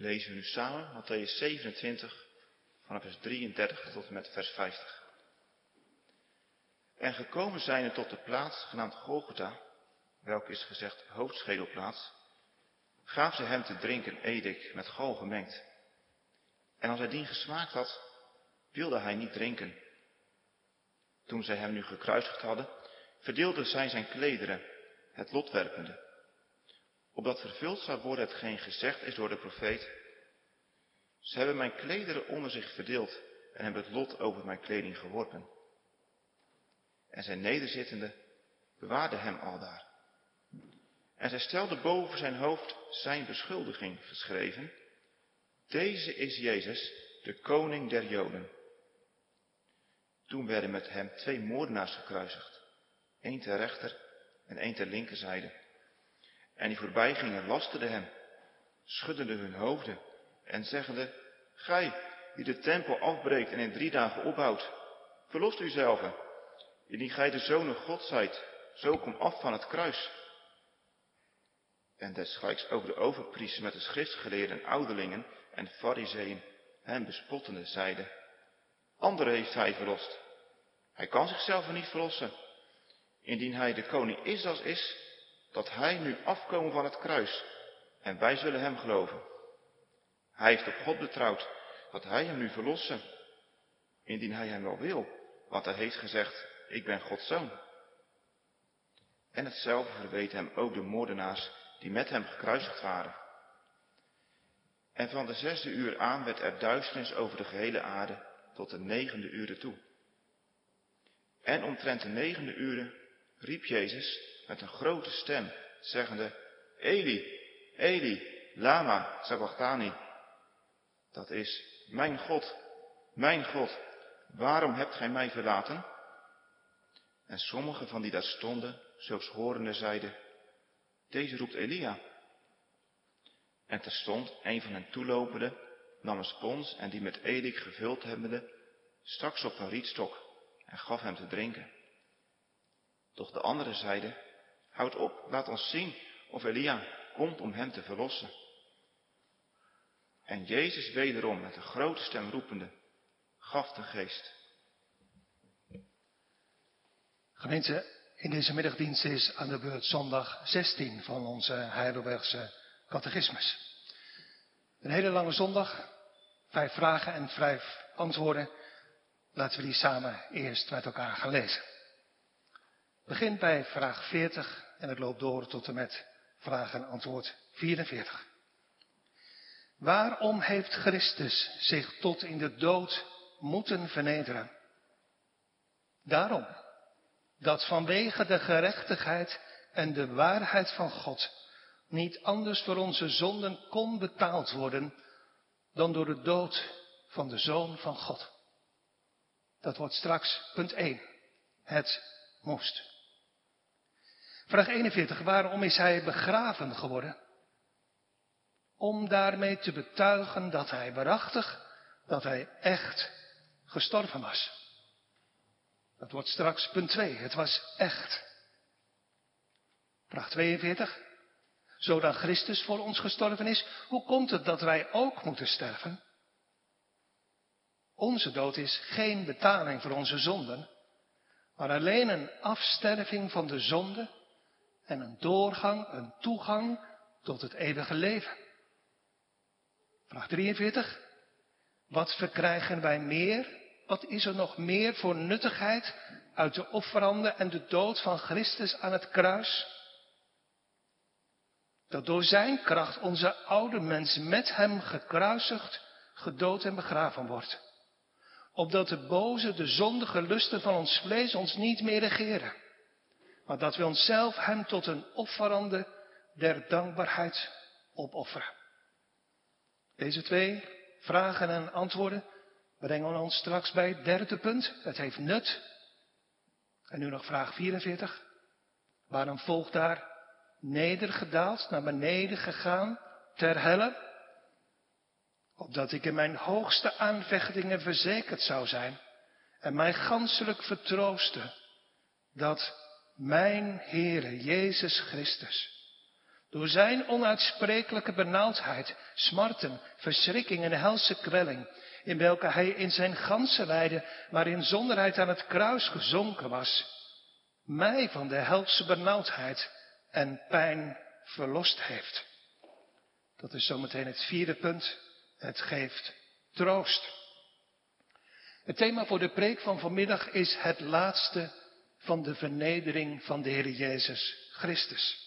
lezen we nu samen Matthäus 27 vanaf vers 33 tot en met vers 50. En gekomen zijnde tot de plaats genaamd Golgotha, welke is gezegd hoofdschedelplaats, gaaf ze hem te drinken edik met gal gemengd. En als hij dien gesmaakt had, wilde hij niet drinken. Toen zij hem nu gekruisigd hadden, verdeelden zij zijn klederen, het lot werpende. Opdat vervuld zou worden hetgeen gezegd is door de profeet. Ze hebben mijn klederen onder zich verdeeld en hebben het lot over mijn kleding geworpen. En zijn nederzittende bewaarde hem aldaar. En zij stelde boven zijn hoofd zijn beschuldiging geschreven. Deze is Jezus, de koning der Joden. Toen werden met hem twee moordenaars gekruisigd. één ter rechter en één ter linkerzijde. En die voorbij gingen lasterden hem, schuddende hun hoofden en zeggende, Gij, die de tempel afbreekt en in drie dagen opbouwt, verlost uzelf. Indien gij de zonen God zijt, zo kom af van het kruis. En desgelijks ook de overpriesters met de schriftgeleerden ouderlingen en fariseeën hem bespottende zeiden, anderen heeft hij verlost. Hij kan zichzelf niet verlossen. Indien hij de koning Israëls is, dat hij nu afkomen van het kruis en wij zullen hem geloven. Hij heeft op God betrouwd dat hij hem nu verlossen, indien hij hem wel wil, want hij heeft gezegd, ik ben Gods zoon. En hetzelfde verweten hem ook de moordenaars die met hem gekruisigd waren. En van de zesde uur aan werd er duisternis over de gehele aarde tot de negende uur toe. En omtrent de negende uren riep Jezus met een grote stem, zeggende, Eli, Eli, lama sabachthani. Dat is, mijn God, mijn God, waarom hebt gij mij verlaten? En sommigen van die daar stonden, zulks horende, zeiden, deze roept Elia. En terstond een van hen toelopende, nam een spons en die met edik gevuld hebbende, stak ze op een rietstok en gaf hem te drinken. Doch de anderen zeiden, houd op, laat ons zien of Elia komt om hem te verlossen. En Jezus wederom met een grote stem roepende, gaf de geest. Gemeente, in deze middagdienst is aan de beurt zondag 16 van onze Heidelbergse catechismus. Een hele lange zondag, vijf vragen en vijf antwoorden. Laten we die samen eerst met elkaar gaan lezen. Begin bij vraag 40 en het loopt door tot en met vraag en antwoord 44. Waarom heeft Christus zich tot in de dood moeten vernederen? Daarom dat vanwege de gerechtigheid en de waarheid van God niet anders voor onze zonden kon betaald worden dan door de dood van de Zoon van God. Dat wordt straks punt 1. Het moest. Vraag 41. Waarom is hij begraven geworden? Om daarmee te betuigen dat hij waarachtig, dat hij echt gestorven was. Dat wordt straks punt 2. Het was echt. Vraag 42. Zodat Christus voor ons gestorven is, hoe komt het dat wij ook moeten sterven? Onze dood is geen betaling voor onze zonden, maar alleen een afsterving van de zonde en een doorgang, een toegang tot het eeuwige leven. Vraag 43. Wat verkrijgen wij meer? Wat is er nog meer voor nuttigheid uit de offeranden en de dood van Christus aan het kruis? Dat door zijn kracht onze oude mens met hem gekruisigd, gedood en begraven wordt opdat de boze, de zondige lusten van ons vlees ons niet meer regeren, maar dat we onszelf hem tot een offerande der dankbaarheid opofferen. Deze twee vragen en antwoorden brengen ons straks bij het derde punt. Het heeft nut. En nu nog vraag 44. Waarom volgt daar nedergedaald, naar beneden gegaan, ter helle? opdat ik in mijn hoogste aanvechtingen verzekerd zou zijn en mij ganselijk vertroosten dat mijn Heere Jezus Christus, Door zijn onuitsprekelijke benauwdheid, smarten, verschrikking en helse kwelling, in welke hij in zijn ganse lijden, maar in zonderheid aan het kruis gezonken was, mij van de helse benauwdheid en pijn verlost heeft. Dat is zometeen het vierde punt. Het geeft troost. Het thema voor de preek van vanmiddag is het laatste van de vernedering van de Heer Jezus Christus.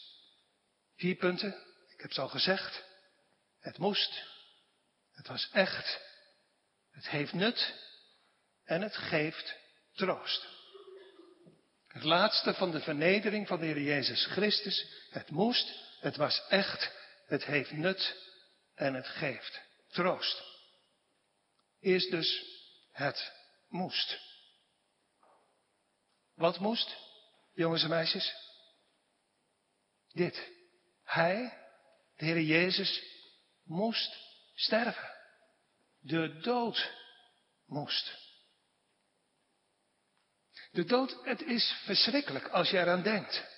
Vier punten, ik heb het al gezegd. Het moest, het was echt, het heeft nut en het geeft troost. Het laatste van de vernedering van de Heer Jezus Christus, het moest, het was echt, het heeft nut en het geeft troost. Eerst dus het moest. Wat moest, jongens en meisjes? Dit. Hij, de Heer Jezus, moest sterven. De dood moest. De dood, het is verschrikkelijk als je eraan denkt.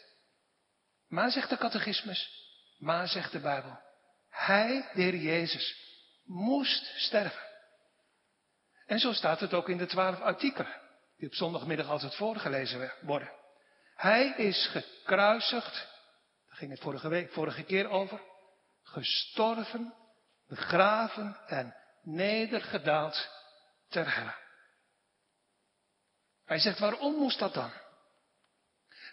Maar zegt de catechismus, maar zegt de Bijbel, hij, de Heer Jezus, moest sterven. En zo staat het ook in de twaalf artikelen, die op zondagmiddag altijd voorgelezen worden. Hij is gekruisigd, daar ging het vorige, week, vorige keer over, gestorven, begraven en nedergedaald ter helle. Hij zegt, waarom moest dat dan?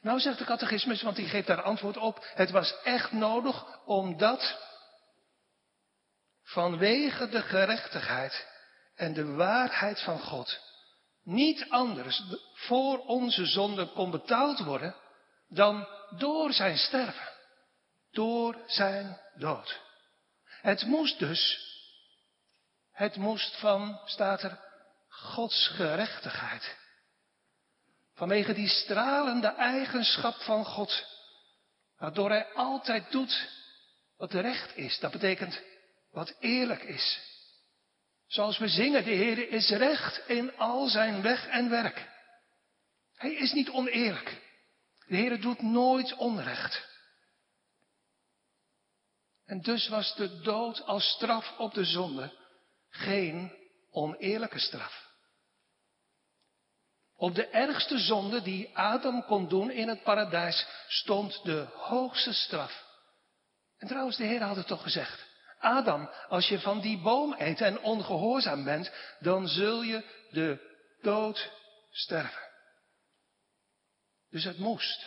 Nou, zegt de catechismus, want die geeft daar antwoord op. Het was echt nodig omdat vanwege de gerechtigheid en de waarheid van God niet anders voor onze zonde kon betaald worden dan door zijn sterven, door zijn dood. Het moest dus, het moest van, staat er, Gods gerechtigheid. Vanwege die stralende eigenschap van God, waardoor Hij altijd doet wat recht is. Dat betekent wat eerlijk is. Zoals we zingen, de Heer is recht in al zijn weg en werk. Hij is niet oneerlijk. De Heer doet nooit onrecht. En dus was de dood als straf op de zonde geen oneerlijke straf. Op de ergste zonde die Adam kon doen in het paradijs stond de hoogste straf. En trouwens, de Heer had het toch gezegd. Adam, als je van die boom eet en ongehoorzaam bent, dan zul je de dood sterven. Dus het moest.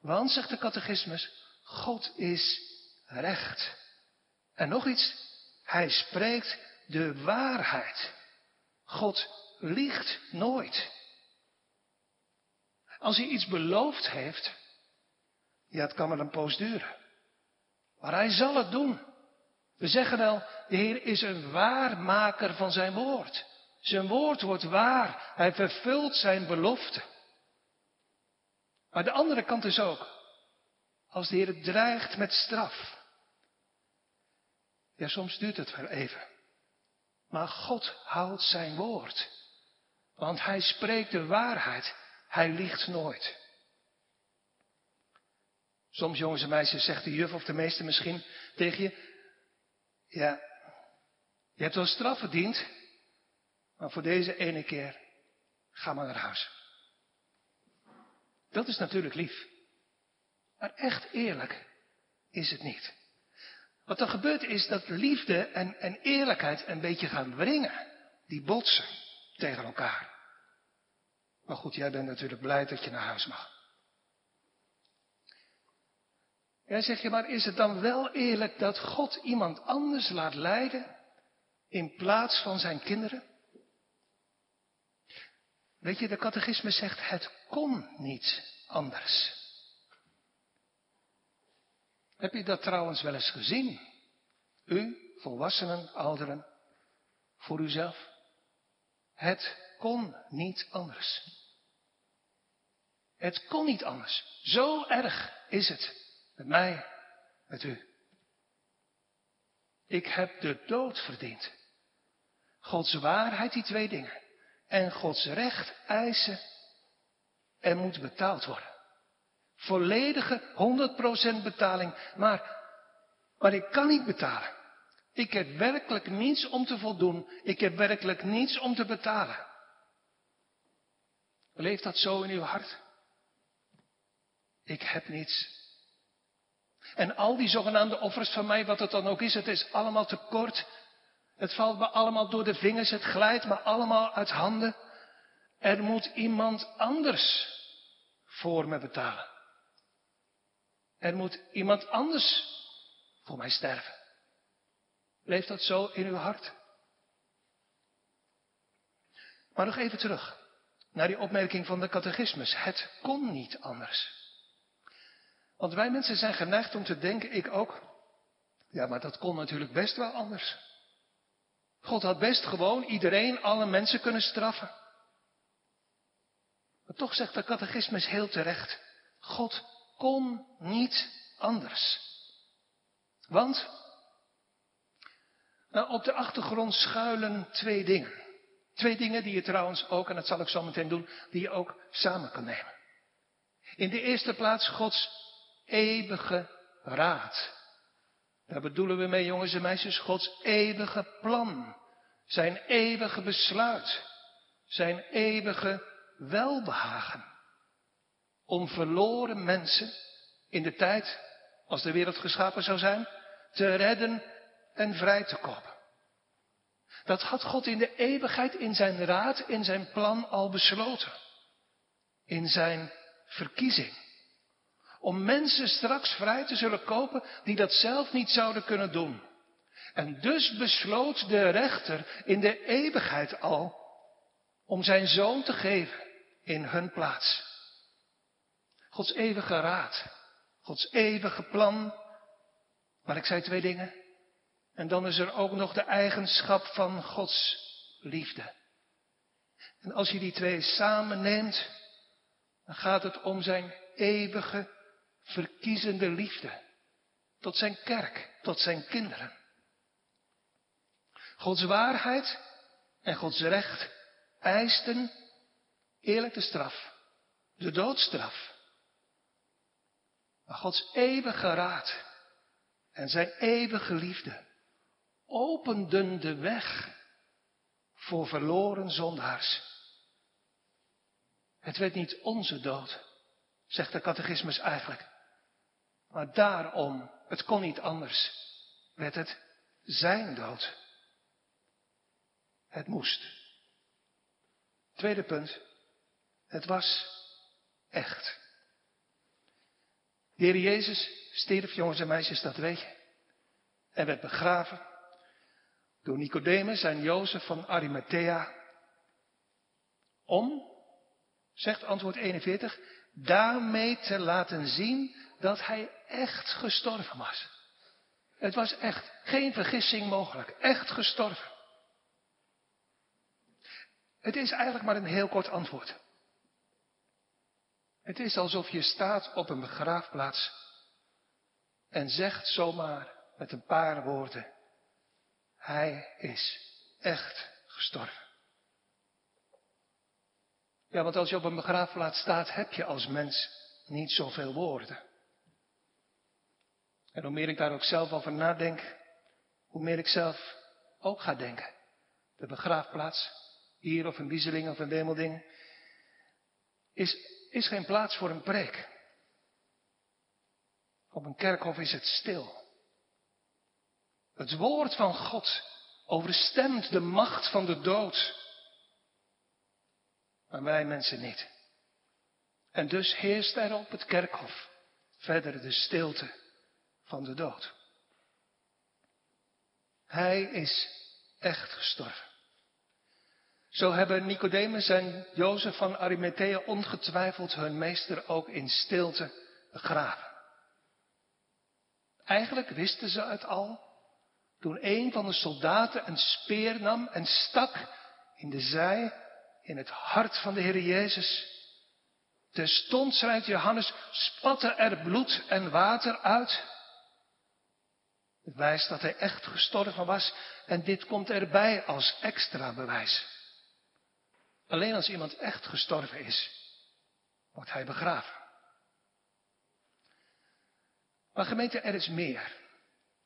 Want, zegt de catechismus, God is recht. En nog iets, hij spreekt de waarheid. God liegt nooit. Als hij iets beloofd heeft, ja, het kan wel een poos duren. Maar hij zal het doen. We zeggen wel, de Heer is een waarmaker van zijn woord. Zijn woord wordt waar. Hij vervult zijn belofte. Maar de andere kant is ook, als de Heer dreigt met straf. Ja, soms duurt het wel even. Maar God houdt zijn woord. Want hij spreekt de waarheid. Hij liegt nooit. Soms, jongens en meisjes, zegt de juf of de meester misschien tegen je: Ja, je hebt wel straf verdiend, maar voor deze ene keer ga maar naar huis. Dat is natuurlijk lief. Maar echt eerlijk is het niet. Wat er gebeurt is dat liefde en, en eerlijkheid een beetje gaan wringen. Die botsen tegen elkaar. Maar goed, jij bent natuurlijk blij dat je naar huis mag. Ja, zeg je, maar is het dan wel eerlijk dat God iemand anders laat lijden in plaats van zijn kinderen? Weet je, de catechisme zegt, het kon niet anders. Heb je dat trouwens wel eens gezien? U, volwassenen, ouderen, voor uzelf? Het kon niet anders. Het kon niet anders. Zo erg is het. Met mij, met u. Ik heb de dood verdiend. Gods waarheid, die twee dingen. En Gods recht eisen. Er moet betaald worden. Volledige 100% betaling. Maar, maar ik kan niet betalen. Ik heb werkelijk niets om te voldoen. Ik heb werkelijk niets om te betalen. Leeft dat zo in uw hart? Ik heb niets. En al die zogenaamde offers van mij, wat het dan ook is, het is allemaal te kort. Het valt me allemaal door de vingers, het glijdt me allemaal uit handen. Er moet iemand anders voor me betalen. Er moet iemand anders voor mij sterven. Leeft dat zo in uw hart? Maar nog even terug naar die opmerking van de catechismus. Het kon niet anders. Want wij mensen zijn geneigd om te denken, ik ook, ja, maar dat kon natuurlijk best wel anders. God had best gewoon iedereen, alle mensen kunnen straffen. Maar toch zegt de catechismus heel terecht, God kon niet anders. Want, nou, op de achtergrond schuilen twee dingen. Twee dingen die je trouwens ook, en dat zal ik zo meteen doen, die je ook samen kan nemen. In de eerste plaats Gods eeuwige raad. Daar bedoelen we mee, jongens en meisjes, Gods eeuwige plan. Zijn eeuwige besluit. Zijn eeuwige welbehagen. Om verloren mensen in de tijd, als de wereld geschapen zou zijn, te redden en vrij te kopen. Dat had God in de eeuwigheid, in zijn raad, in zijn plan al besloten. In zijn verkiezing. Om mensen straks vrij te zullen kopen die dat zelf niet zouden kunnen doen. En dus besloot de rechter in de eeuwigheid al om zijn zoon te geven in hun plaats. Gods eeuwige raad, Gods eeuwige plan. Maar ik zei twee dingen. En dan is er ook nog de eigenschap van Gods liefde. En als je die twee samen neemt, dan gaat het om zijn eeuwige verkiezende liefde. Tot zijn kerk, tot zijn kinderen. Gods waarheid en Gods recht eisten eerlijke straf, de doodstraf. Maar Gods eeuwige raad en zijn eeuwige liefde openden de weg voor verloren zondaars. Het werd niet onze dood, zegt de catechismus eigenlijk. Maar daarom, het kon niet anders, werd het zijn dood. Het moest. Tweede punt. Het was echt. De Heer Jezus stierf, jongens en meisjes, dat weet je. En werd begraven door Nicodemus en Jozef van Arimathea. Om, zegt antwoord 41, daarmee te laten zien dat hij echt gestorven was. Het was echt, geen vergissing mogelijk, echt gestorven. Het is eigenlijk maar een heel kort antwoord. Het is alsof je staat op een begraafplaats en zegt zomaar met een paar woorden, hij is echt gestorven. Ja, want als je op een begraafplaats staat, heb je als mens niet zoveel woorden. En hoe meer ik daar ook zelf over nadenk, hoe meer ik zelf ook ga denken. De begraafplaats, hier of in Wieseling of in Wemelding, is, is geen plaats voor een preek. Op een kerkhof is het stil. Het woord van God overstemt de macht van de dood. Maar wij mensen niet. En dus heerst er op het kerkhof verder de stilte van de dood. Hij is echt gestorven. Zo hebben Nicodemus en Jozef van Arimathea ongetwijfeld hun meester ook in stilte begraven. Eigenlijk wisten ze het al toen een van de soldaten een speer nam en stak in de zij, in het hart van de Heer Jezus. Terstond, schrijft Johannes, spatte er bloed en water uit. Het wijst dat hij echt gestorven was en dit komt erbij als extra bewijs. Alleen als iemand echt gestorven is, wordt hij begraven. Maar gemeente, er is meer.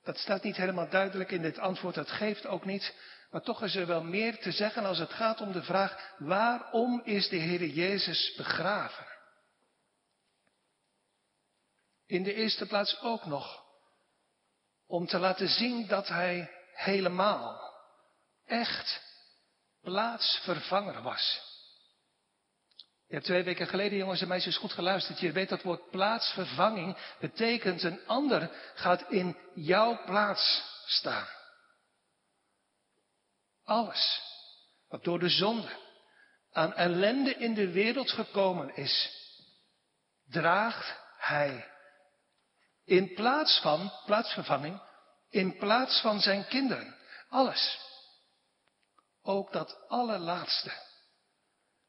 Dat staat niet helemaal duidelijk in dit antwoord, dat geeft ook niet. Maar toch is er wel meer te zeggen als het gaat om de vraag, waarom is de Heer Jezus begraven? In de eerste plaats ook nog om te laten zien dat Hij helemaal, echt plaatsvervanger was. Je hebt twee weken geleden, jongens en meisjes, goed geluisterd. Je weet dat woord plaatsvervanging betekent een ander gaat in jouw plaats staan. Alles wat door de zonde aan ellende in de wereld gekomen is, draagt hij in plaats van, plaatsvervanging, in plaats van zijn kinderen. Alles. Ook dat allerlaatste.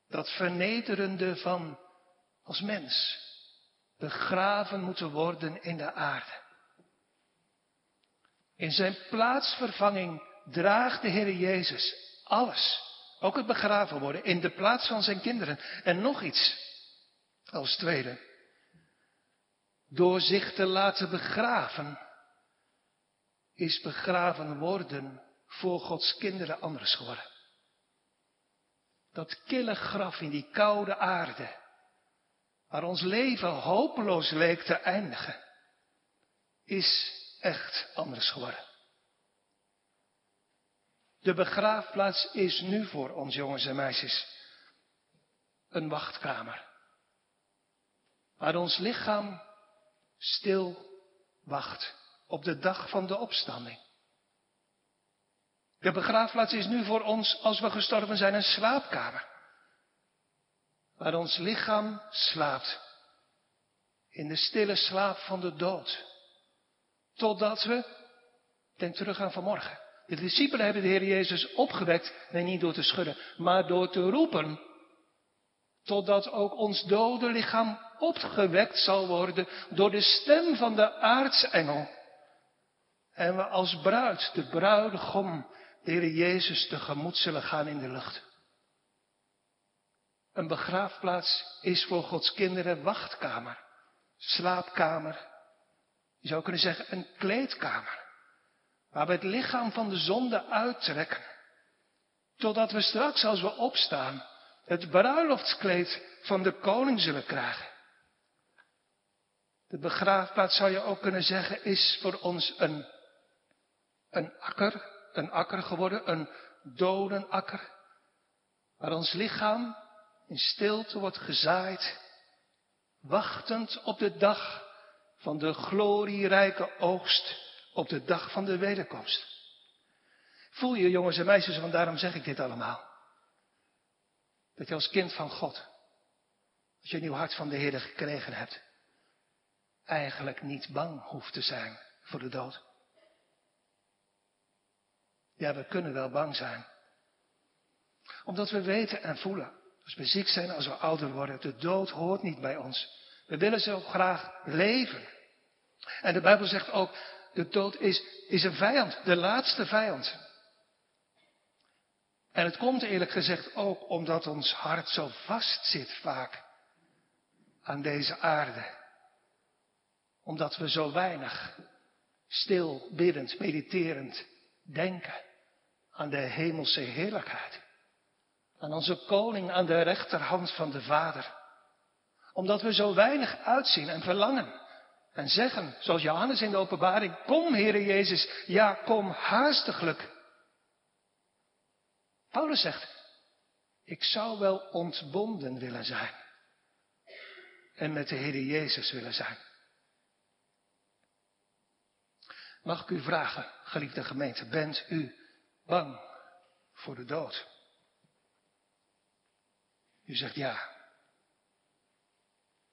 Dat vernederende van als mens begraven moeten worden in de aarde. In zijn plaatsvervanging draagt de Heer Jezus alles, ook het begraven worden, in de plaats van zijn kinderen. En nog iets, als tweede. Door zich te laten begraven, is begraven worden voor Gods kinderen anders geworden. Dat kille graf in die koude aarde, waar ons leven hopeloos leek te eindigen, is echt anders geworden. De begraafplaats is nu voor ons jongens en meisjes een wachtkamer. Waar ons lichaam stil wacht op de dag van de opstanding. De begraafplaats is nu voor ons, als we gestorven zijn, een slaapkamer. Waar ons lichaam slaapt. In de stille slaap van de dood. Totdat we, denk terug aan vanmorgen. De discipelen hebben de Heer Jezus opgewekt, nee niet door te schudden, maar door te roepen. Totdat ook ons dode lichaam opgewekt zal worden door de stem van de aartsengel. En we als bruid, de bruidegom, de Heer Jezus tegemoet zullen gaan in de lucht. Een begraafplaats is voor Gods kinderen wachtkamer, slaapkamer. Je zou kunnen zeggen een kleedkamer. Waar we het lichaam van de zonde uittrekken. Totdat we straks als we opstaan het bruiloftskleed van de koning zullen krijgen. De begraafplaats zou je ook kunnen zeggen is voor ons een, een akker, een akker geworden, een dodenakker. Waar ons lichaam in stilte wordt gezaaid, wachtend op de dag van de glorierijke oogst, op de dag van de wederkomst. Voel je jongens en meisjes, want daarom zeg ik dit allemaal. Dat je als kind van God, als je een nieuw hart van de Heer gekregen hebt, eigenlijk niet bang hoeft te zijn voor de dood. Ja, we kunnen wel bang zijn. Omdat we weten en voelen, als we ziek zijn, als we ouder worden, de dood hoort niet bij ons. We willen zo graag leven. En de Bijbel zegt ook, de dood is, is een vijand, de laatste vijand. En het komt eerlijk gezegd ook omdat ons hart zo vast zit vaak aan deze aarde. Omdat we zo weinig stil, biddend, mediterend denken aan de hemelse heerlijkheid. Aan onze koning aan de rechterhand van de Vader. Omdat we zo weinig uitzien en verlangen. En zeggen, zoals Johannes in de openbaring, kom Heere Jezus, ja kom haastiglijk. Paulus zegt, ik zou wel ontbonden willen zijn. En met de Heer Jezus willen zijn. Mag ik u vragen, geliefde gemeente, bent u bang voor de dood? U zegt ja.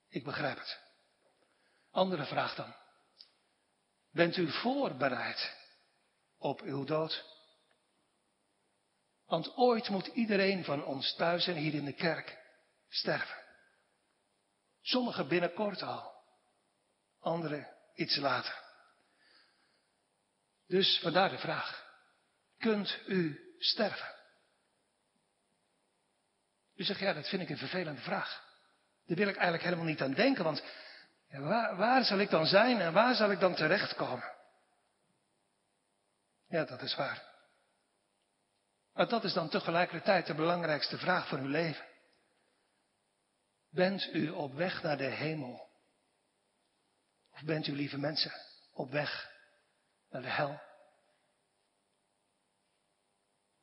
Ik begrijp het. Andere vraag dan. Bent u voorbereid op uw dood? Want ooit moet iedereen van ons thuis en hier in de kerk sterven. Sommigen binnenkort al, anderen iets later. Dus vandaar de vraag. Kunt u sterven? U zegt, ja, dat vind ik een vervelende vraag. Daar wil ik eigenlijk helemaal niet aan denken, want waar, waar zal ik dan zijn en waar zal ik dan terechtkomen? Ja, dat is waar. Maar dat is dan tegelijkertijd de belangrijkste vraag van uw leven. Bent u op weg naar de hemel? Of bent u, lieve mensen, op weg naar de hel?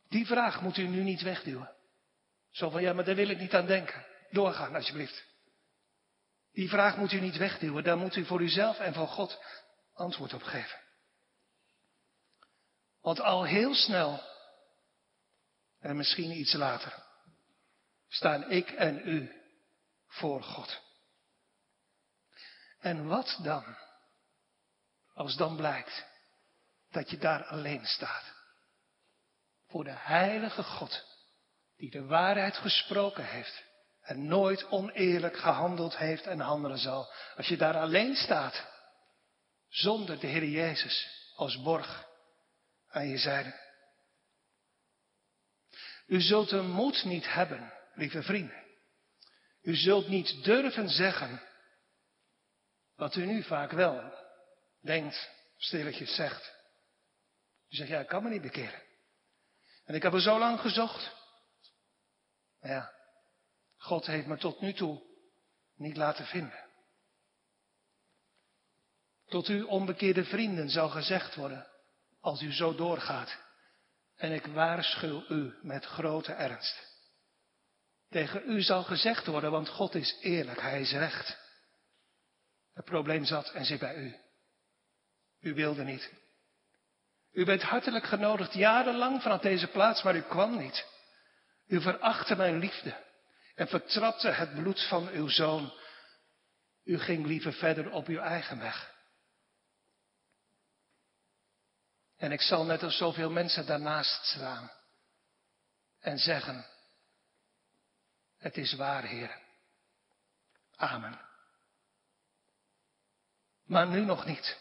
Die vraag moet u nu niet wegduwen. Zo van, ja, maar daar wil ik niet aan denken. Doorgaan, alsjeblieft. Die vraag moet u niet wegduwen. Daar moet u voor uzelf en voor God antwoord op geven. Want al heel snel, en misschien iets later, staan ik en u voor God. En wat dan, als dan blijkt dat je daar alleen staat? Voor de heilige God, die de waarheid gesproken heeft en nooit oneerlijk gehandeld heeft en handelen zal. Als je daar alleen staat, zonder de Heer Jezus als borg aan je zijde. U zult de moed niet hebben, lieve vrienden. U zult niet durven zeggen wat u nu vaak wel denkt, stilletjes zegt. U zegt, ja, ik kan me niet bekeren. En ik heb er zo lang gezocht. Ja, God heeft me tot nu toe niet laten vinden. Tot uw onbekeerde vrienden zal gezegd worden, als u zo doorgaat. En ik waarschuw u met grote ernst. Tegen u zal gezegd worden, want God is eerlijk, Hij is recht. Het probleem zat en zit bij u. U wilde niet. U bent hartelijk genodigd jarenlang vanaf deze plaats, maar u kwam niet. U verachtte mijn liefde en vertrapte het bloed van uw zoon. U ging liever verder op uw eigen weg. En ik zal net als zoveel mensen daarnaast staan en zeggen, het is waar, Heer. Amen. Maar nu nog niet.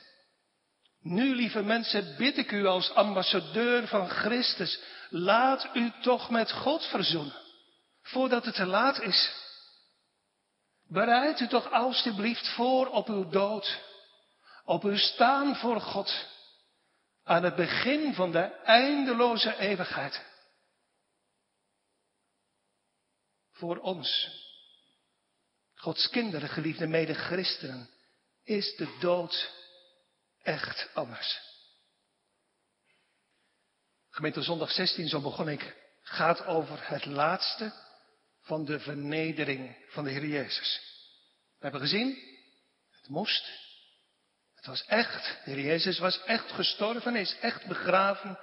Nu, lieve mensen, bid ik u als ambassadeur van Christus, laat u toch met God verzoenen, voordat het te laat is. Bereid u toch alstublieft voor op uw dood, op uw staan voor God, aan het begin van de eindeloze eeuwigheid. Voor ons, Gods kinderen, geliefde mede-christenen, is de dood echt anders. Gemeente Zondag 16, zo begon ik, gaat over het laatste van de vernedering van de Heer Jezus. We hebben gezien, het moest, was echt, de Heer Jezus was echt gestorven, is echt begraven.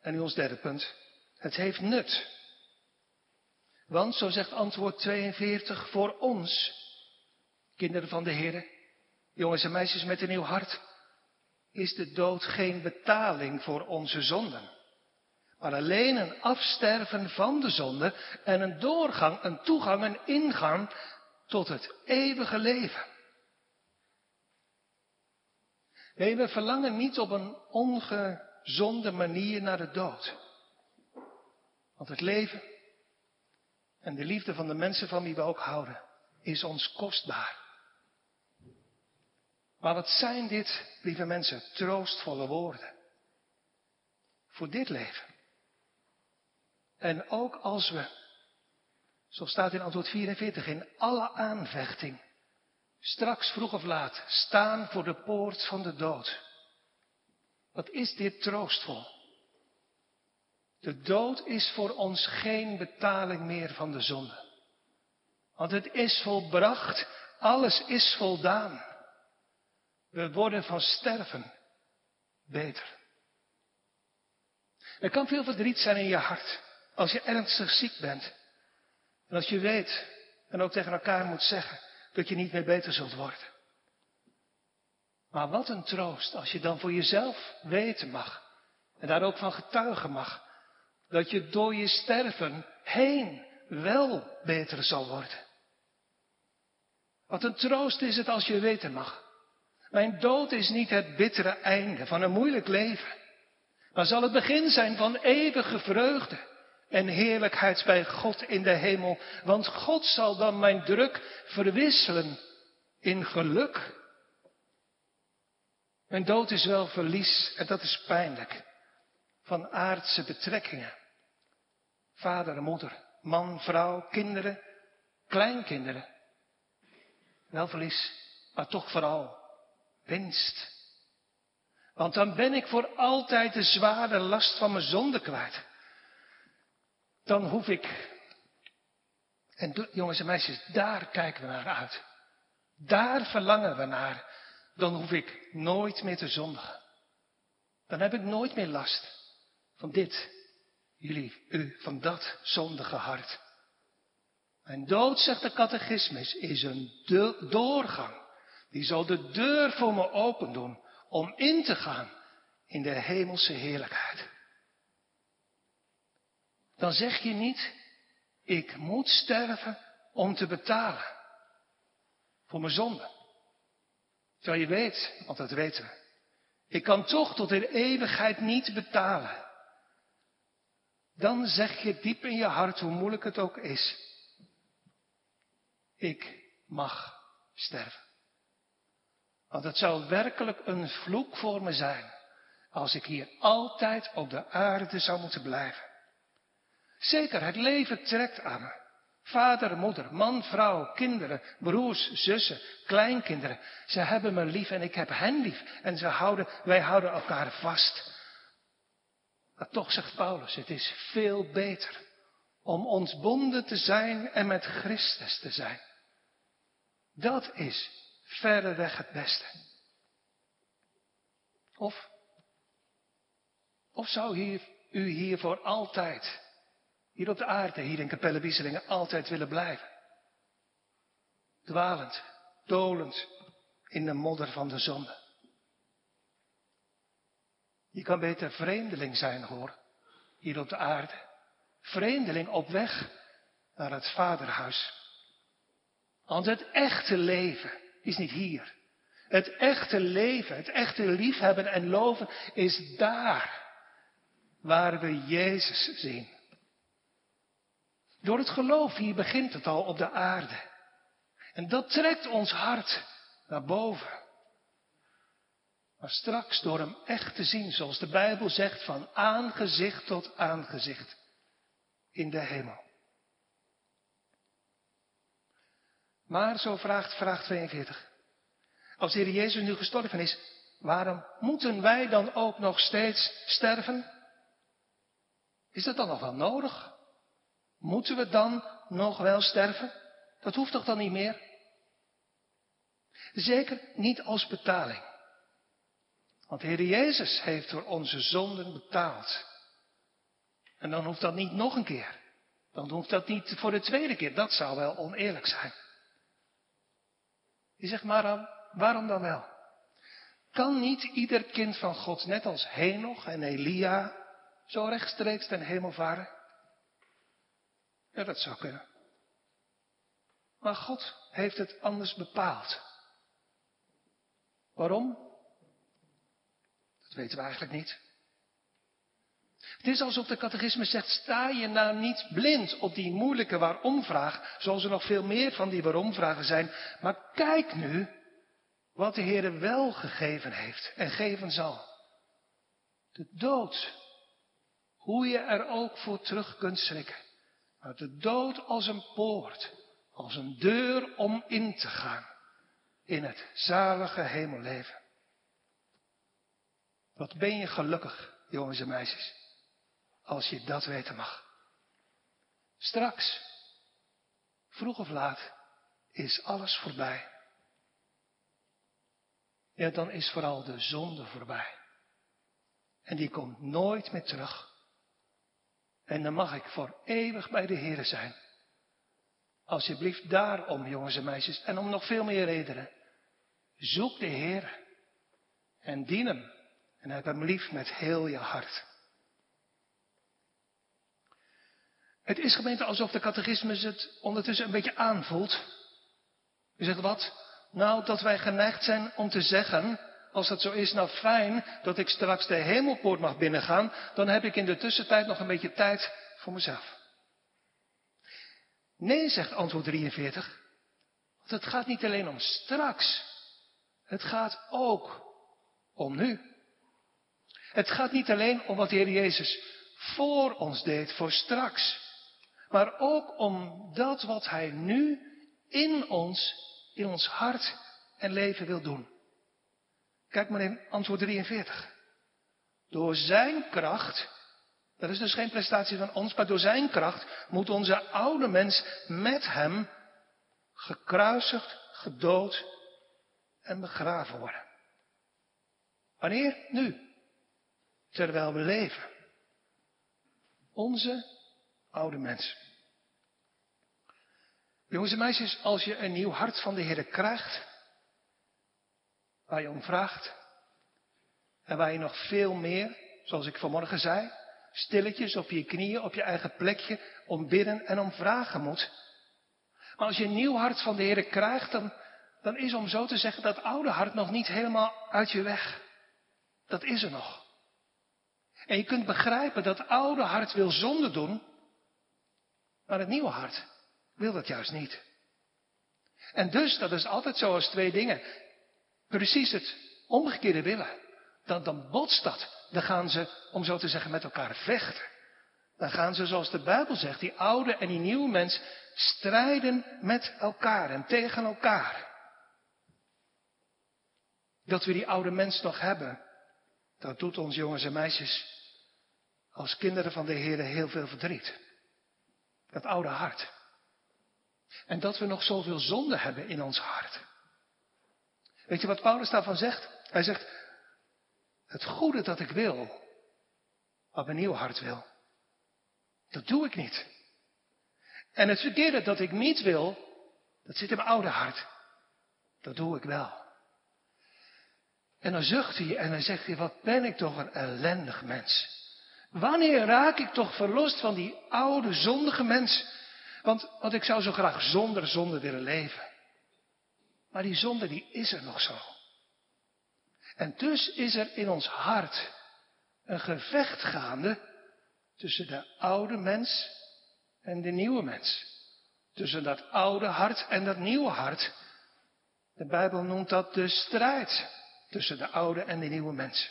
En nu ons derde punt, het heeft nut. Want, zo zegt antwoord 42, voor ons, kinderen van de Heer, jongens en meisjes met een nieuw hart, is de dood geen betaling voor onze zonden. Maar alleen een afsterven van de zonde en een doorgang, een toegang, een ingang tot het eeuwige leven. Nee, we verlangen niet op een ongezonde manier naar de dood. Want het leven en de liefde van de mensen van wie we ook houden is ons kostbaar. Maar wat zijn dit, lieve mensen, troostvolle woorden. Voor dit leven. En ook als we, zo staat in antwoord 44, in alle aanvechting, straks vroeg of laat, staan voor de poort van de dood. Wat is dit troostvol? De dood is voor ons geen betaling meer van de zonde. Want het is volbracht, alles is voldaan. We worden van sterven beter. Er kan veel verdriet zijn in je hart als je ernstig ziek bent. En als je weet en ook tegen elkaar moet zeggen dat je niet meer beter zult worden. Maar wat een troost als je dan voor jezelf weten mag en daar ook van getuigen mag dat je door je sterven heen wel beter zal worden. Wat een troost is het als je weten mag mijn dood is niet het bittere einde van een moeilijk leven, maar zal het begin zijn van eeuwige vreugde en heerlijkheid bij God in de hemel. Want God zal dan mijn druk verwisselen in geluk. Mijn dood is wel verlies, en dat is pijnlijk, van aardse betrekkingen. Vader en moeder, man, vrouw, kinderen, kleinkinderen. Wel verlies, maar toch vooral winst. Want dan ben ik voor altijd de zware last van mijn zonde kwijt. Dan hoef ik, en jongens en meisjes, daar kijken we naar uit. Daar verlangen we naar. Dan hoef ik nooit meer te zondigen. Dan heb ik nooit meer last van dit, jullie, u, van dat zondige hart. Mijn dood, zegt de catechismus, is een doorgang. Die zal de deur voor me open doen om in te gaan in de hemelse heerlijkheid. Dan zeg je niet, ik moet sterven om te betalen voor mijn zonde. Terwijl je weet, want dat weten we, ik kan toch tot in eeuwigheid niet betalen. Dan zeg je diep in je hart, hoe moeilijk het ook is, ik mag sterven. Want het zou werkelijk een vloek voor me zijn als ik hier altijd op de aarde zou moeten blijven. Zeker, het leven trekt aan me. Vader, moeder, man, vrouw, kinderen, broers, zussen, kleinkinderen. Ze hebben me lief en ik heb hen lief. En ze houden, wij houden elkaar vast. Maar toch zegt Paulus, het is veel beter om ontbonden te zijn en met Christus te zijn. Dat is verreweg het beste. Of, of zou hier, u hier voor altijd, hier op de aarde, hier in Capelle Wieselingen, altijd willen blijven? Dwalend, dolend in de modder van de zonde. Je kan beter vreemdeling zijn, hoor, hier op de aarde. Vreemdeling op weg naar het vaderhuis. Want het echte leven is niet hier. Het echte leven, het echte liefhebben en loven is daar waar we Jezus zien. Door het geloof hier begint het al op de aarde. En dat trekt ons hart naar boven. Maar straks door hem echt te zien, zoals de Bijbel zegt, van aangezicht tot aangezicht in de hemel. Maar, zo vraagt vraag 42. Als de Heer Jezus nu gestorven is, waarom moeten wij dan ook nog steeds sterven? Is dat dan nog wel nodig? Moeten we dan nog wel sterven? Dat hoeft toch dan niet meer? Zeker niet als betaling. Want Heer Jezus heeft voor onze zonden betaald. En dan hoeft dat niet nog een keer. Dan hoeft dat niet voor de tweede keer. Dat zou wel oneerlijk zijn. Je zegt maar, waarom dan wel? Kan niet ieder kind van God, net als Henoch en Elia, zo rechtstreeks ten hemel varen? Ja, dat zou kunnen. Maar God heeft het anders bepaald. Waarom? Dat weten we eigenlijk niet. Het is alsof de catechismus zegt, sta je nou niet blind op die moeilijke waarom-vraag, zoals er nog veel meer van die waarom-vragen zijn, maar kijk nu wat de Heer wel gegeven heeft en geven zal. De dood. Hoe je er ook voor terug kunt schrikken. Maar de dood als een poort, als een deur om in te gaan in het zalige hemelleven. Wat ben je gelukkig, jongens en meisjes, als je dat weten mag. Straks, vroeg of laat, is alles voorbij. Ja, dan is vooral de zonde voorbij. En die komt nooit meer terug. En dan mag ik voor eeuwig bij de Heer zijn. Alsjeblieft daarom, jongens en meisjes, en om nog veel meer redenen. Zoek de Heer en dien Hem en heb Hem lief met heel je hart. Het is gemeente alsof de catechismus het ondertussen een beetje aanvoelt. U zegt wat? Nou, dat wij geneigd zijn om te zeggen, als dat zo is, nou fijn dat ik straks de hemelpoort mag binnengaan, dan heb ik in de tussentijd nog een beetje tijd voor mezelf. Nee, zegt antwoord 43. Want het gaat niet alleen om straks. Het gaat ook om nu. Het gaat niet alleen om wat de Heer Jezus voor ons deed, voor straks. Maar ook om dat wat Hij nu in ons, in ons hart en leven wil doen. Kijk maar in antwoord 43. Door Zijn kracht, dat is dus geen prestatie van ons, maar door Zijn kracht moet onze oude mens met Hem gekruisigd, gedood en begraven worden. Wanneer? Nu. Terwijl we leven. Onze oude mens. Jongens en meisjes, als je een nieuw hart van de Heer krijgt, waar je om vraagt, en waar je nog veel meer, zoals ik vanmorgen zei, stilletjes op je knieën, op je eigen plekje, om bidden en om vragen moet. Maar als je een nieuw hart van de Heer krijgt, dan, dan is om zo te zeggen dat oude hart nog niet helemaal uit je weg. Dat is er nog. En je kunt begrijpen dat oude hart wil zonde doen, maar het nieuwe hart wil dat juist niet. En dus, dat is altijd zo als twee dingen precies het omgekeerde willen. Dan, dan botst dat. Dan gaan ze, om zo te zeggen, met elkaar vechten. Dan gaan ze, zoals de Bijbel zegt, die oude en die nieuwe mens strijden met elkaar en tegen elkaar. Dat we die oude mens nog hebben, dat doet ons jongens en meisjes als kinderen van de Heer heel veel verdriet. Dat oude hart. En dat we nog zoveel zonde hebben in ons hart. Weet je wat Paulus daarvan zegt? Hij zegt, het goede dat ik wil, wat mijn nieuw hart wil, dat doe ik niet. En het verkeerde dat ik niet wil, dat zit in mijn oude hart. Dat doe ik wel. En dan zucht hij en dan zegt hij, wat ben ik toch een ellendig mens. Wanneer raak ik toch verlost van die oude zondige mens? Want, want ik zou zo graag zonder zonde willen leven. Maar die zonde die is er nog zo. En dus is er in ons hart een gevecht gaande tussen de oude mens en de nieuwe mens. Tussen dat oude hart en dat nieuwe hart. De Bijbel noemt dat de strijd tussen de oude en de nieuwe mens.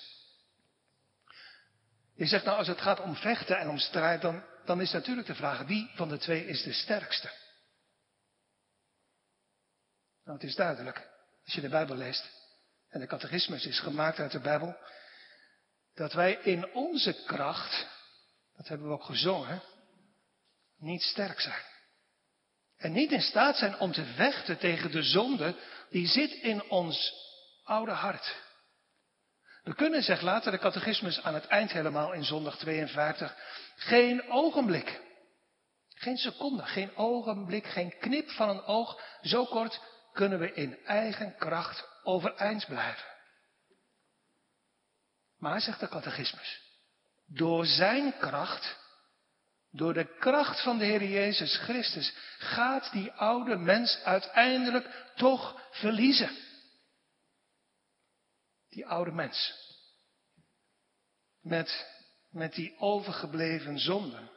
Je zegt nou, als het gaat om vechten en om strijd, dan, dan is natuurlijk de vraag, wie van de twee is de sterkste? Nou, het is duidelijk, als je de Bijbel leest, en de catechismus is gemaakt uit de Bijbel, dat wij in onze kracht, dat hebben we ook gezongen, niet sterk zijn. En niet in staat zijn om te vechten tegen de zonde die zit in ons oude hart. We kunnen, zegt later de catechismus aan het eind helemaal in zondag 52, geen ogenblik, geen seconde, geen ogenblik, geen knip van een oog, zo kort kunnen we in eigen kracht overeind blijven. Maar, zegt de catechismus, door zijn kracht, door de kracht van de Heer Jezus Christus, gaat die oude mens uiteindelijk toch verliezen. Die oude mens. Met, met die overgebleven zonden.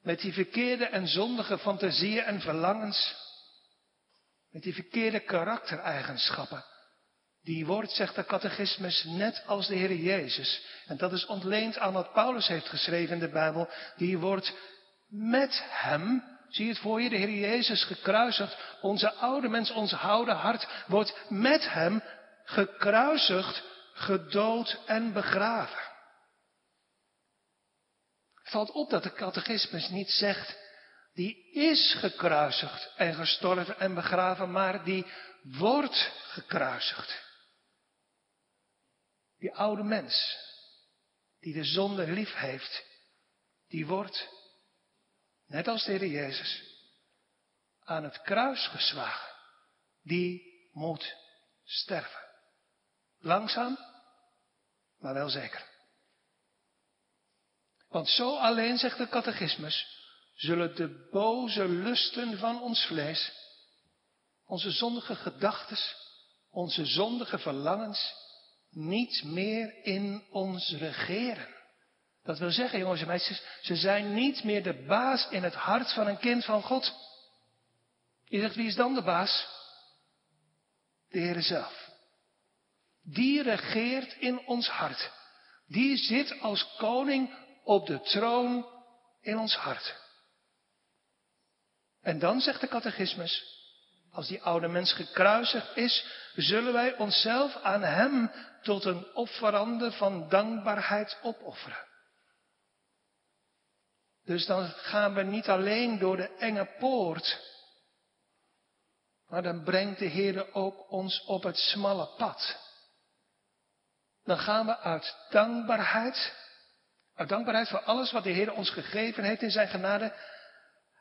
Met die verkeerde en zondige fantasieën en verlangens met die verkeerde karaktereigenschappen. Die wordt, zegt de catechismus, net als de Heer Jezus. En dat is ontleend aan wat Paulus heeft geschreven in de Bijbel. Die wordt met hem, zie het voor je, de Heer Jezus gekruisigd. Onze oude mens, ons oude hart, wordt met hem gekruisigd, gedood en begraven. Het valt op dat de catechismus niet zegt die is gekruisigd en gestorven en begraven, maar die wordt gekruisigd. Die oude mens, die de zonde lief heeft, die wordt, net als de Heer Jezus, aan het kruis geslagen. Die moet sterven. Langzaam, maar wel zeker. Want zo alleen, zegt de catechismus, zullen de boze lusten van ons vlees, onze zondige gedachten, onze zondige verlangens, niet meer in ons regeren. Dat wil zeggen, jongens en meisjes, ze zijn niet meer de baas in het hart van een kind van God. Je zegt, wie is dan de baas? De Heer zelf. Die regeert in ons hart. Die zit als koning op de troon in ons hart. En dan zegt de catechismus, als die oude mens gekruisigd is, zullen wij onszelf aan hem tot een offerande van dankbaarheid opofferen. Dus dan gaan we niet alleen door de enge poort, maar dan brengt de Heer ook ons op het smalle pad. Dan gaan we uit dankbaarheid, uit dankbaarheid voor alles wat de Heer ons gegeven heeft in zijn genade,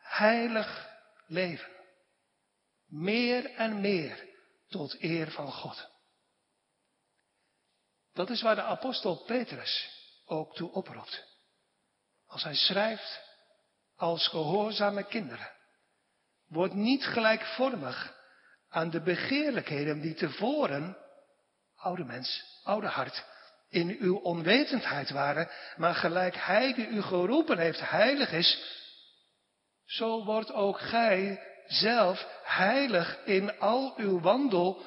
heilig leven. Meer en meer tot eer van God. Dat is waar de apostel Petrus ook toe oproept. Als hij schrijft als gehoorzame kinderen. Word niet gelijkvormig aan de begeerlijkheden die tevoren, oude mens, oude hart, in uw onwetendheid waren, maar gelijk hij die u geroepen heeft heilig is, zo wordt ook gij zelf heilig in al uw wandel.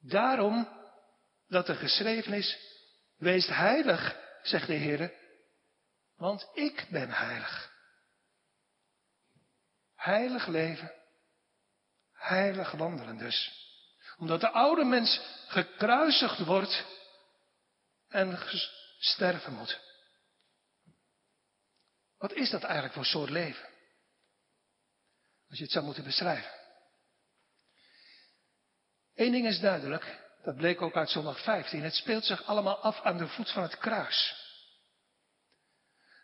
Daarom dat er geschreven is, wees heilig, zegt de Heer, want ik ben heilig. Heilig leven, heilig wandelen dus. Omdat de oude mens gekruisigd wordt en sterven moet. Wat is dat eigenlijk voor soort leven? Als je het zou moeten beschrijven. Eén ding is duidelijk, dat bleek ook uit zondag 15. Het speelt zich allemaal af aan de voet van het kruis.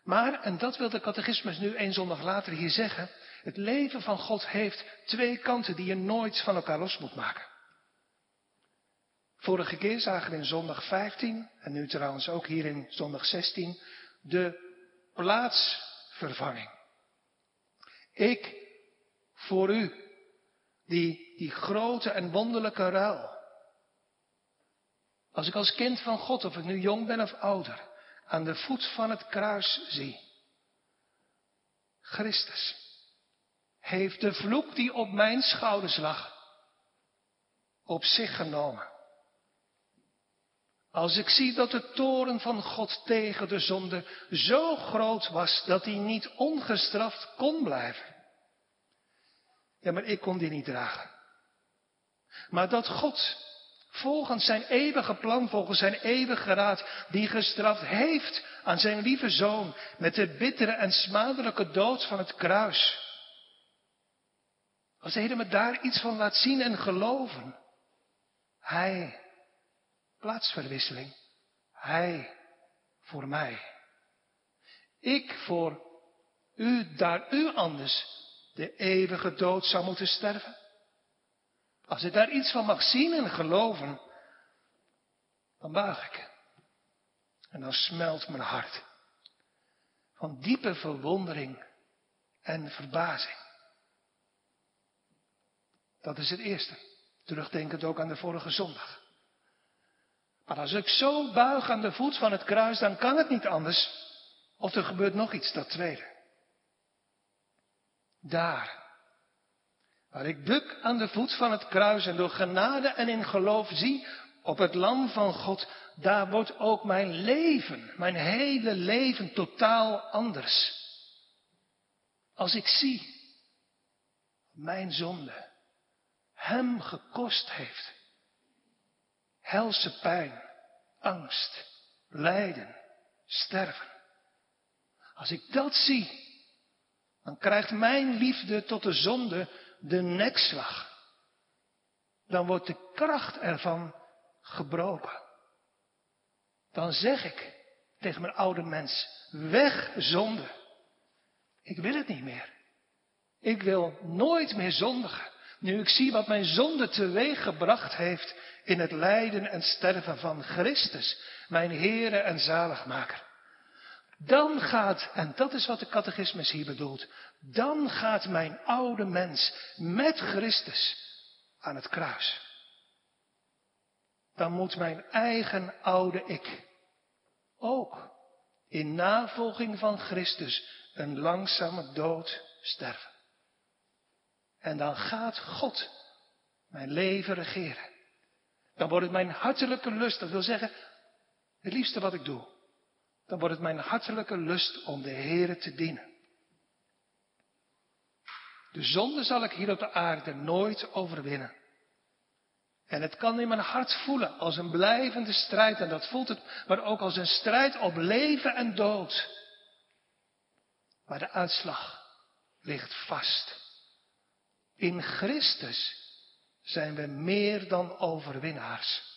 Maar, en dat wil de catechismus nu één zondag later hier zeggen, het leven van God heeft twee kanten die je nooit van elkaar los moet maken. Vorige keer zagen we in zondag 15, en nu trouwens ook hier in zondag 16, de plaatsvervanging. Ik voor u, die, die grote en wonderlijke ruil. Als ik als kind van God, of ik nu jong ben of ouder, aan de voet van het kruis zie. Christus heeft de vloek die op mijn schouders lag, op zich genomen. Als ik zie dat de toren van God tegen de zonde zo groot was dat hij niet ongestraft kon blijven. Ja, maar ik kon die niet dragen. Maar dat God, volgens zijn eeuwige plan, volgens zijn eeuwige raad, die gestraft heeft aan zijn lieve zoon met de bittere en smadelijke dood van het kruis. Als hij me daar iets van laat zien en geloven. Hij, plaatsverwisseling, hij voor mij. Ik voor u, daar u anders de eeuwige dood zou moeten sterven? Als ik daar iets van mag zien en geloven, dan buig ik. En dan smelt mijn hart van diepe verwondering en verbazing. Dat is het eerste. Terugdenkend ook aan de vorige zondag. Maar als ik zo buig aan de voet van het kruis, dan kan het niet anders. Of er gebeurt nog iets, dat tweede. Daar, waar ik buk aan de voet van het kruis en door genade en in geloof zie op het lam van God, daar wordt ook mijn leven, mijn hele leven totaal anders. Als ik zie mijn zonde hem gekost heeft. Helse pijn, angst, lijden, sterven. Als ik dat zie, dan krijgt mijn liefde tot de zonde de nekslag. Dan wordt de kracht ervan gebroken. Dan zeg ik tegen mijn oude mens, weg zonde. Ik wil het niet meer. Ik wil nooit meer zondigen. Nu ik zie wat mijn zonde teweeg gebracht heeft in het lijden en sterven van Christus, mijn Heere en Zaligmaker. Dan gaat, en dat is wat de catechismus hier bedoelt, dan gaat mijn oude mens met Christus aan het kruis. Dan moet mijn eigen oude ik ook in navolging van Christus een langzame dood sterven. En dan gaat God mijn leven regeren. Dan wordt het mijn hartelijke lust, dat wil zeggen, het liefste wat ik doe. Dan wordt het mijn hartelijke lust om de Heere te dienen. De zonde zal ik hier op de aarde nooit overwinnen. En het kan in mijn hart voelen als een blijvende strijd, en dat voelt het, maar ook als een strijd op leven en dood. Maar de uitslag ligt vast. In Christus zijn we meer dan overwinnaars.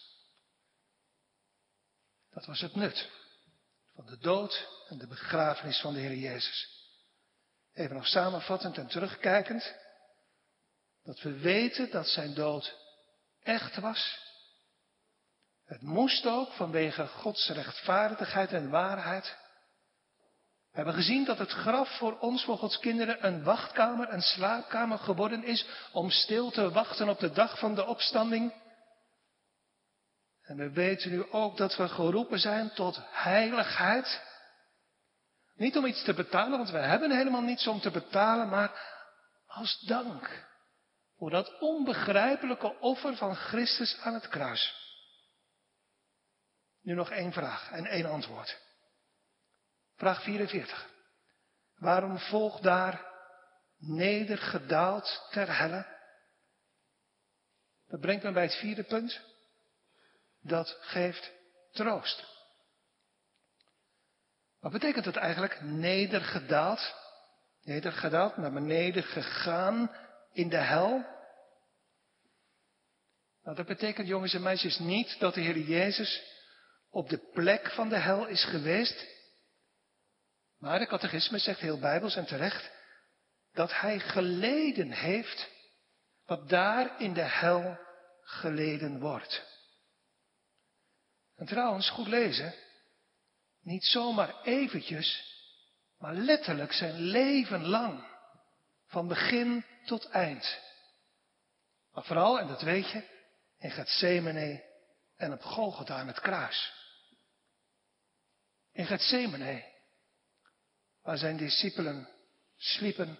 Dat was het nut van de dood en de begrafenis van de Heer Jezus. Even nog samenvattend en terugkijkend. Dat we weten dat zijn dood echt was. Het moest ook vanwege Gods rechtvaardigheid en waarheid. We hebben gezien dat het graf voor ons, voor Gods kinderen, een wachtkamer, een slaapkamer geworden is om stil te wachten op de dag van de opstanding. En we weten nu ook dat we geroepen zijn tot heiligheid. Niet om iets te betalen, want we hebben helemaal niets om te betalen, maar als dank voor dat onbegrijpelijke offer van Christus aan het kruis. Nu nog één vraag en één antwoord. Vraag 44. Waarom volgt daar nedergedaald ter helle? Dat brengt me bij het vierde punt. Dat geeft troost. Wat betekent het eigenlijk nedergedaald? Nedergedaald, naar beneden gegaan in de hel? Nou, dat betekent, jongens en meisjes, niet dat de Heer Jezus op de plek van de hel is geweest. Maar de catechisme zegt heel bijbels en terecht dat hij geleden heeft wat daar in de hel geleden wordt. En trouwens, goed lezen, niet zomaar eventjes, maar letterlijk zijn leven lang, van begin tot eind. Maar vooral, en dat weet je, in Gethsemane en op Golgotha aan het kruis. In Gethsemane waar zijn discipelen sliepen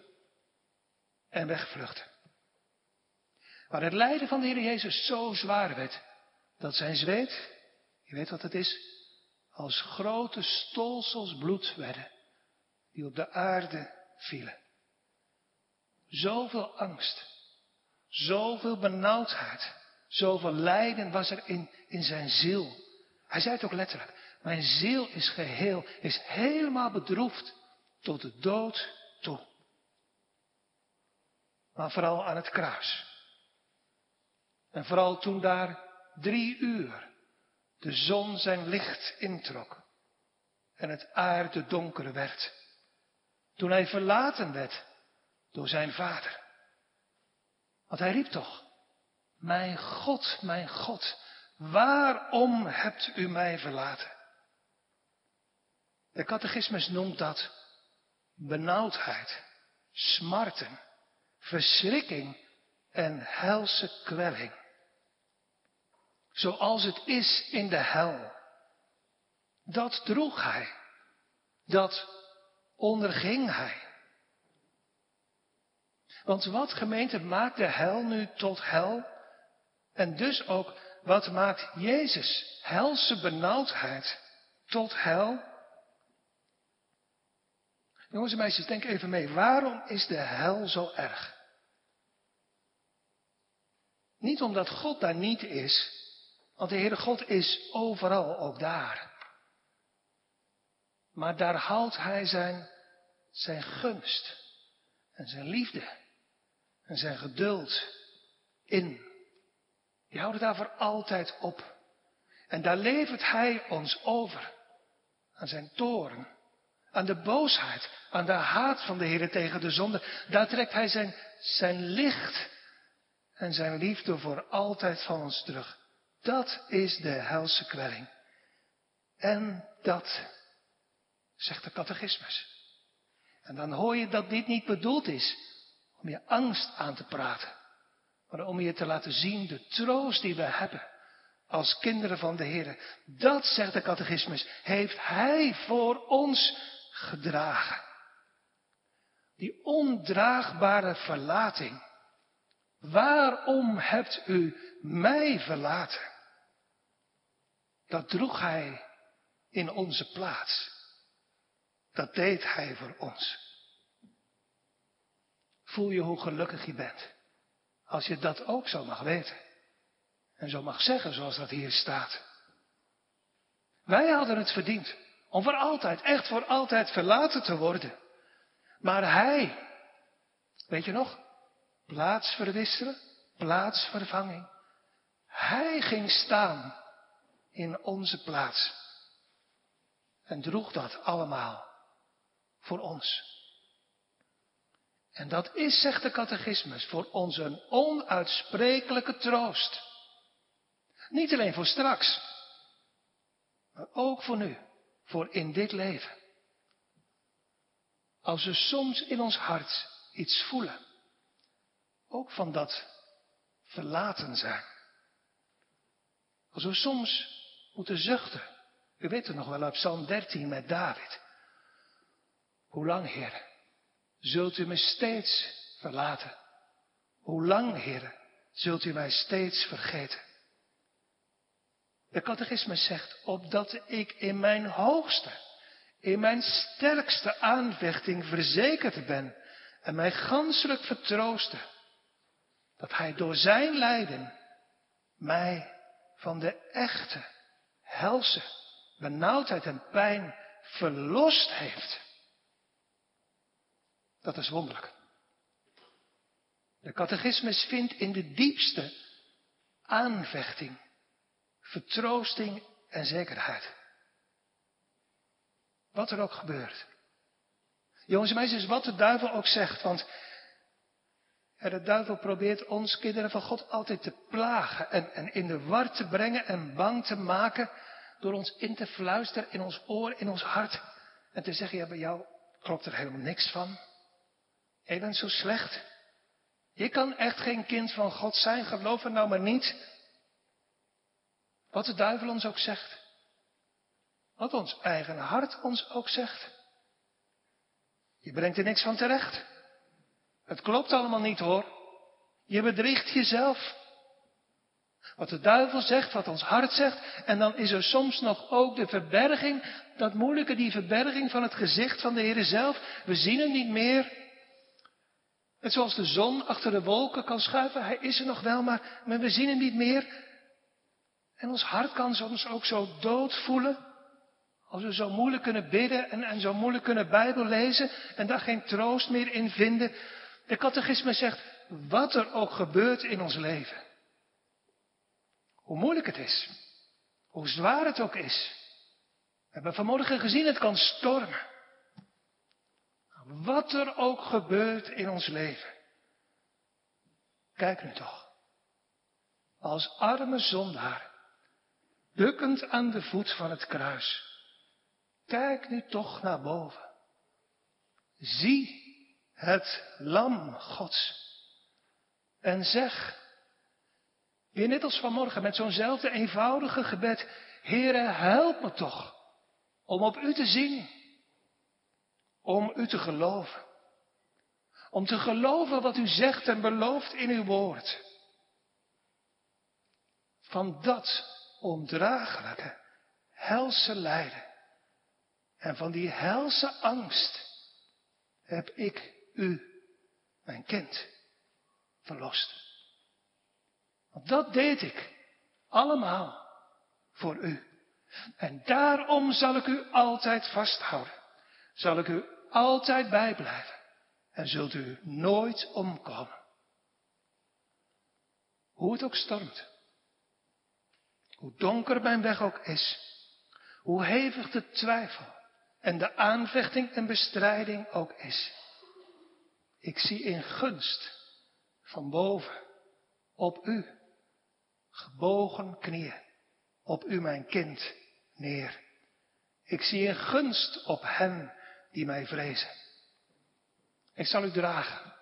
en wegvluchten. Waar het lijden van de Heer Jezus zo zwaar werd, dat zijn zweet, je weet wat het is, als grote stolsels bloed werden, die op de aarde vielen. Zoveel angst, zoveel benauwdheid, zoveel lijden was er in, in zijn ziel. Hij zei het ook letterlijk, mijn ziel is geheel, is helemaal bedroefd tot de dood toe. Maar vooral aan het kruis. En vooral toen daar drie uur de zon zijn licht introk en het aarde donker werd. Toen hij verlaten werd door zijn vader. Want hij riep toch, mijn God, mijn God, waarom hebt u mij verlaten? De catechismus noemt dat benauwdheid, smarten, verschrikking en helse kwelling. Zoals het is in de hel. Dat droeg hij. Dat onderging hij. Want wat gemeente maakt de hel nu tot hel? En dus ook wat maakt Jezus helse benauwdheid tot hel? Jongens en meisjes, denk even mee. Waarom is de hel zo erg? Niet omdat God daar niet is, want de Heere God is overal, ook daar. Maar daar houdt Hij zijn, zijn gunst en zijn liefde en zijn geduld in. Die houdt daar voor altijd op. En daar levert Hij ons over aan zijn toren aan de boosheid, aan de haat van de Heer tegen de zonde. Daar trekt Hij zijn, zijn licht en zijn liefde voor altijd van ons terug. Dat is de helse kwelling. En dat, zegt de catechismus. En dan hoor je dat dit niet bedoeld is om je angst aan te praten, maar om je te laten zien de troost die we hebben als kinderen van de Heer. Dat, zegt de catechismus, heeft Hij voor ons gedragen. Die ondraagbare verlating Waarom hebt u mij verlaten? Dat droeg hij in onze plaats. Dat deed hij voor ons. Voel je hoe gelukkig je bent. Als je dat ook zo mag weten. En zo mag zeggen zoals dat hier staat. Wij hadden het verdiend om voor altijd, echt voor altijd verlaten te worden. Maar hij, weet je nog, plaatsverwisselen, plaatsvervanging. Hij ging staan in onze plaats en droeg dat allemaal voor ons. En dat is, zegt de catechismus, voor ons een onuitsprekelijke troost. Niet alleen voor straks, maar ook voor nu, voor in dit leven. Als we soms in ons hart iets voelen, ook van dat verlaten zijn. Als we soms moeten zuchten, u weet het nog wel uit Psalm 13 met David. Hoe lang, Heer, zult u me steeds verlaten? Hoe lang, Heer, zult u mij steeds vergeten? De catechisme zegt, opdat ik in mijn hoogste, in mijn sterkste aanvechting verzekerd ben en mij ganselijk vertroosten, dat hij door zijn lijden mij van de echte, helse benauwdheid en pijn verlost heeft. Dat is wonderlijk. De catechismus vindt in de diepste aanvechting vertroosting en zekerheid. Wat er ook gebeurt. Jongens en meisjes, wat de duivel ook zegt, want de duivel probeert ons kinderen van God altijd te plagen en, en in de war te brengen en bang te maken door ons in te fluisteren in ons oor, in ons hart en te zeggen, ja bij jou klopt er helemaal niks van. Je bent zo slecht. Je kan echt geen kind van God zijn, geloof nou maar niet. Wat de duivel ons ook zegt. Wat ons eigen hart ons ook zegt. Je brengt er niks van terecht. Het klopt allemaal niet hoor. Je bedriegt jezelf. Wat de duivel zegt, wat ons hart zegt. En dan is er soms nog ook de verberging, dat moeilijke, die verberging van het gezicht van de Heer zelf. We zien hem niet meer. Net zoals de zon achter de wolken kan schuiven, hij is er nog wel, maar, maar we zien hem niet meer. En ons hart kan soms ook zo dood voelen. Als we zo moeilijk kunnen bidden en, en zo moeilijk kunnen Bijbel lezen en daar geen troost meer in vinden. De catechisme zegt, wat er ook gebeurt in ons leven. Hoe moeilijk het is. Hoe zwaar het ook is. We hebben vanmorgen gezien, het kan stormen. Wat er ook gebeurt in ons leven. Kijk nu toch. Als arme zondaar bukkend aan de voet van het kruis. Kijk nu toch naar boven. Zie het lam Gods. En zeg, weer net als vanmorgen met zo'nzelfde eenvoudige gebed, Heere, help me toch om op U te zien, om U te geloven, om te geloven wat U zegt en belooft in Uw woord. Van dat ondraaglijke, helse lijden. En van die helse angst heb ik u, mijn kind, verlost. Want dat deed ik allemaal voor u. En daarom zal ik u altijd vasthouden. Zal ik u altijd bijblijven. En zult u nooit omkomen. Hoe het ook stormt. Hoe donker mijn weg ook is, hoe hevig de twijfel en de aanvechting en bestrijding ook is. Ik zie in gunst van boven op u, gebogen knieën, op u mijn kind neer. Ik zie in gunst op hen die mij vrezen. Ik zal u dragen.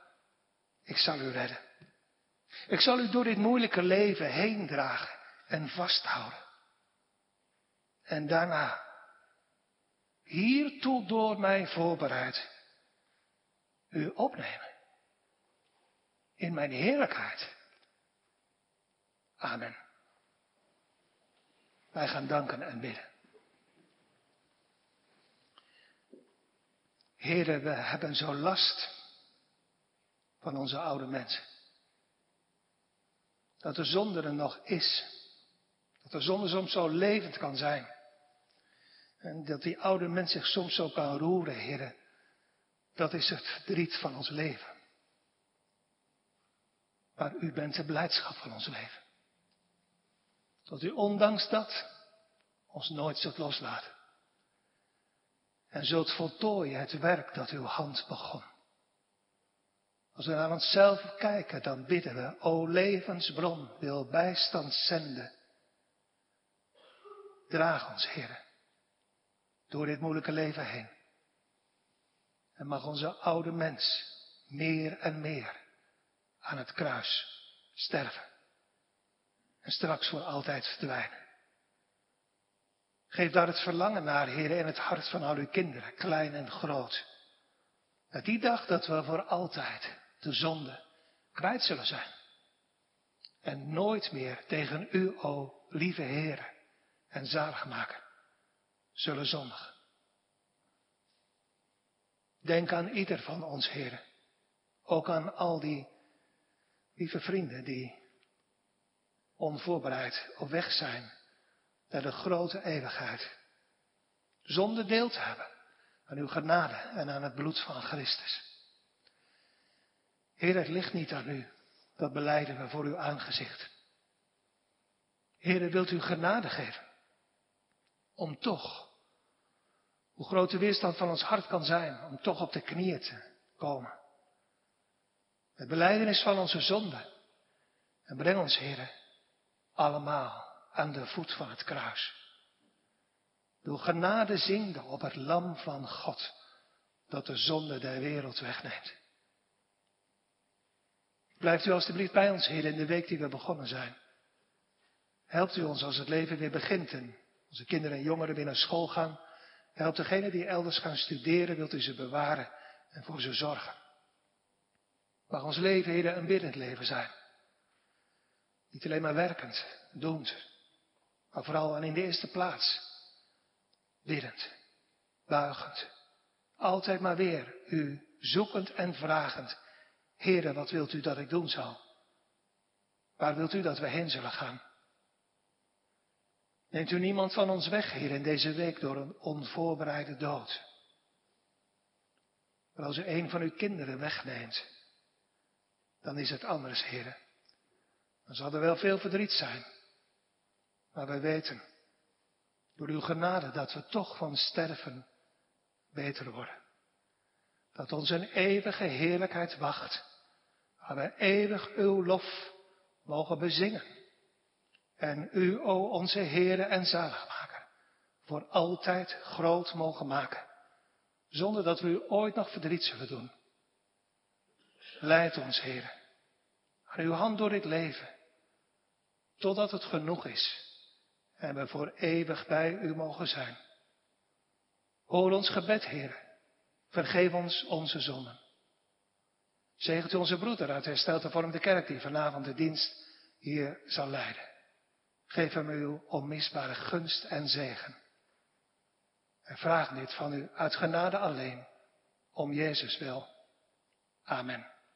Ik zal u redden. Ik zal u door dit moeilijke leven heen dragen en vasthouden. En daarna, hiertoe door mij voorbereid, u opnemen. in mijn heerlijkheid. Amen. Wij gaan danken en bidden. Heren, we hebben zo last van onze oude mensen. Dat de zonde er nog is. Dat de zonde soms zo levend kan zijn. En dat die oude mens zich soms zo kan roeren, heren. Dat is het verdriet van ons leven. Maar u bent de blijdschap van ons leven. Dat u ondanks dat ons nooit zult loslaten. En zult voltooien het werk dat uw hand begon. Als we naar onszelf kijken, dan bidden we, o levensbron, wil bijstand zenden. Draag ons, Heer, door dit moeilijke leven heen. En mag onze oude mens meer en meer aan het kruis sterven. En straks voor altijd verdwijnen. Geef daar het verlangen naar, Heer, in het hart van al uw kinderen, klein en groot. Dat die dag dat we voor altijd de zonde kwijt zullen zijn. En nooit meer tegen u, o lieve Heer en zaligmaker, zullen zondigen. Denk aan ieder van ons, Heer. Ook aan al die lieve vrienden die onvoorbereid op weg zijn naar de grote eeuwigheid. Zonder deel te hebben aan uw genade en aan het bloed van Christus. Heer, het ligt niet aan u. Dat beleiden we voor uw aangezicht. Heer, wilt u genade geven om toch, hoe groot de weerstand van ons hart kan zijn, om toch op de knieën te komen. Het beleidenis van onze zonde. En breng ons, Heer, allemaal aan de voet van het kruis. Door genade zingde op het lam van God, dat de zonde der wereld wegneemt. Blijft u alstublieft bij ons, Heer, in de week die we begonnen zijn. Helpt u ons als het leven weer begint en onze kinderen en jongeren weer naar school gaan. Helpt degenen die elders gaan studeren, wilt u ze bewaren en voor ze zorgen. Mag ons leven, Heer, een biddend leven zijn. Niet alleen maar werkend, doend, maar vooral en in de eerste plaats biddend, buigend. Altijd maar weer u zoekend en vragend. Heere, wat wilt u dat ik doen zal? Waar wilt u dat we heen zullen gaan? Neemt u niemand van ons weg, Heer, in deze week door een onvoorbereide dood. Maar als u een van uw kinderen wegneemt, dan is het anders, Heer. Dan zal er wel veel verdriet zijn. Maar wij weten, door uw genade, dat we toch van sterven beter worden. Dat ons een eeuwige heerlijkheid wacht, waar wij eeuwig uw lof mogen bezingen. En u, o onze Heere en Zaligmaker, voor altijd groot mogen maken, zonder dat we u ooit nog verdriet zullen doen. Leid ons, Heere, aan uw hand door dit leven, totdat het genoeg is en we voor eeuwig bij u mogen zijn. Hoor ons gebed, Heer. Vergeef ons onze zonden. Zegent u onze broeder uit hersteld de kerk die vanavond de dienst hier zal leiden. Geef hem uw onmisbare gunst en zegen. En vraag dit van u uit genade alleen, om Jezus wil. Amen.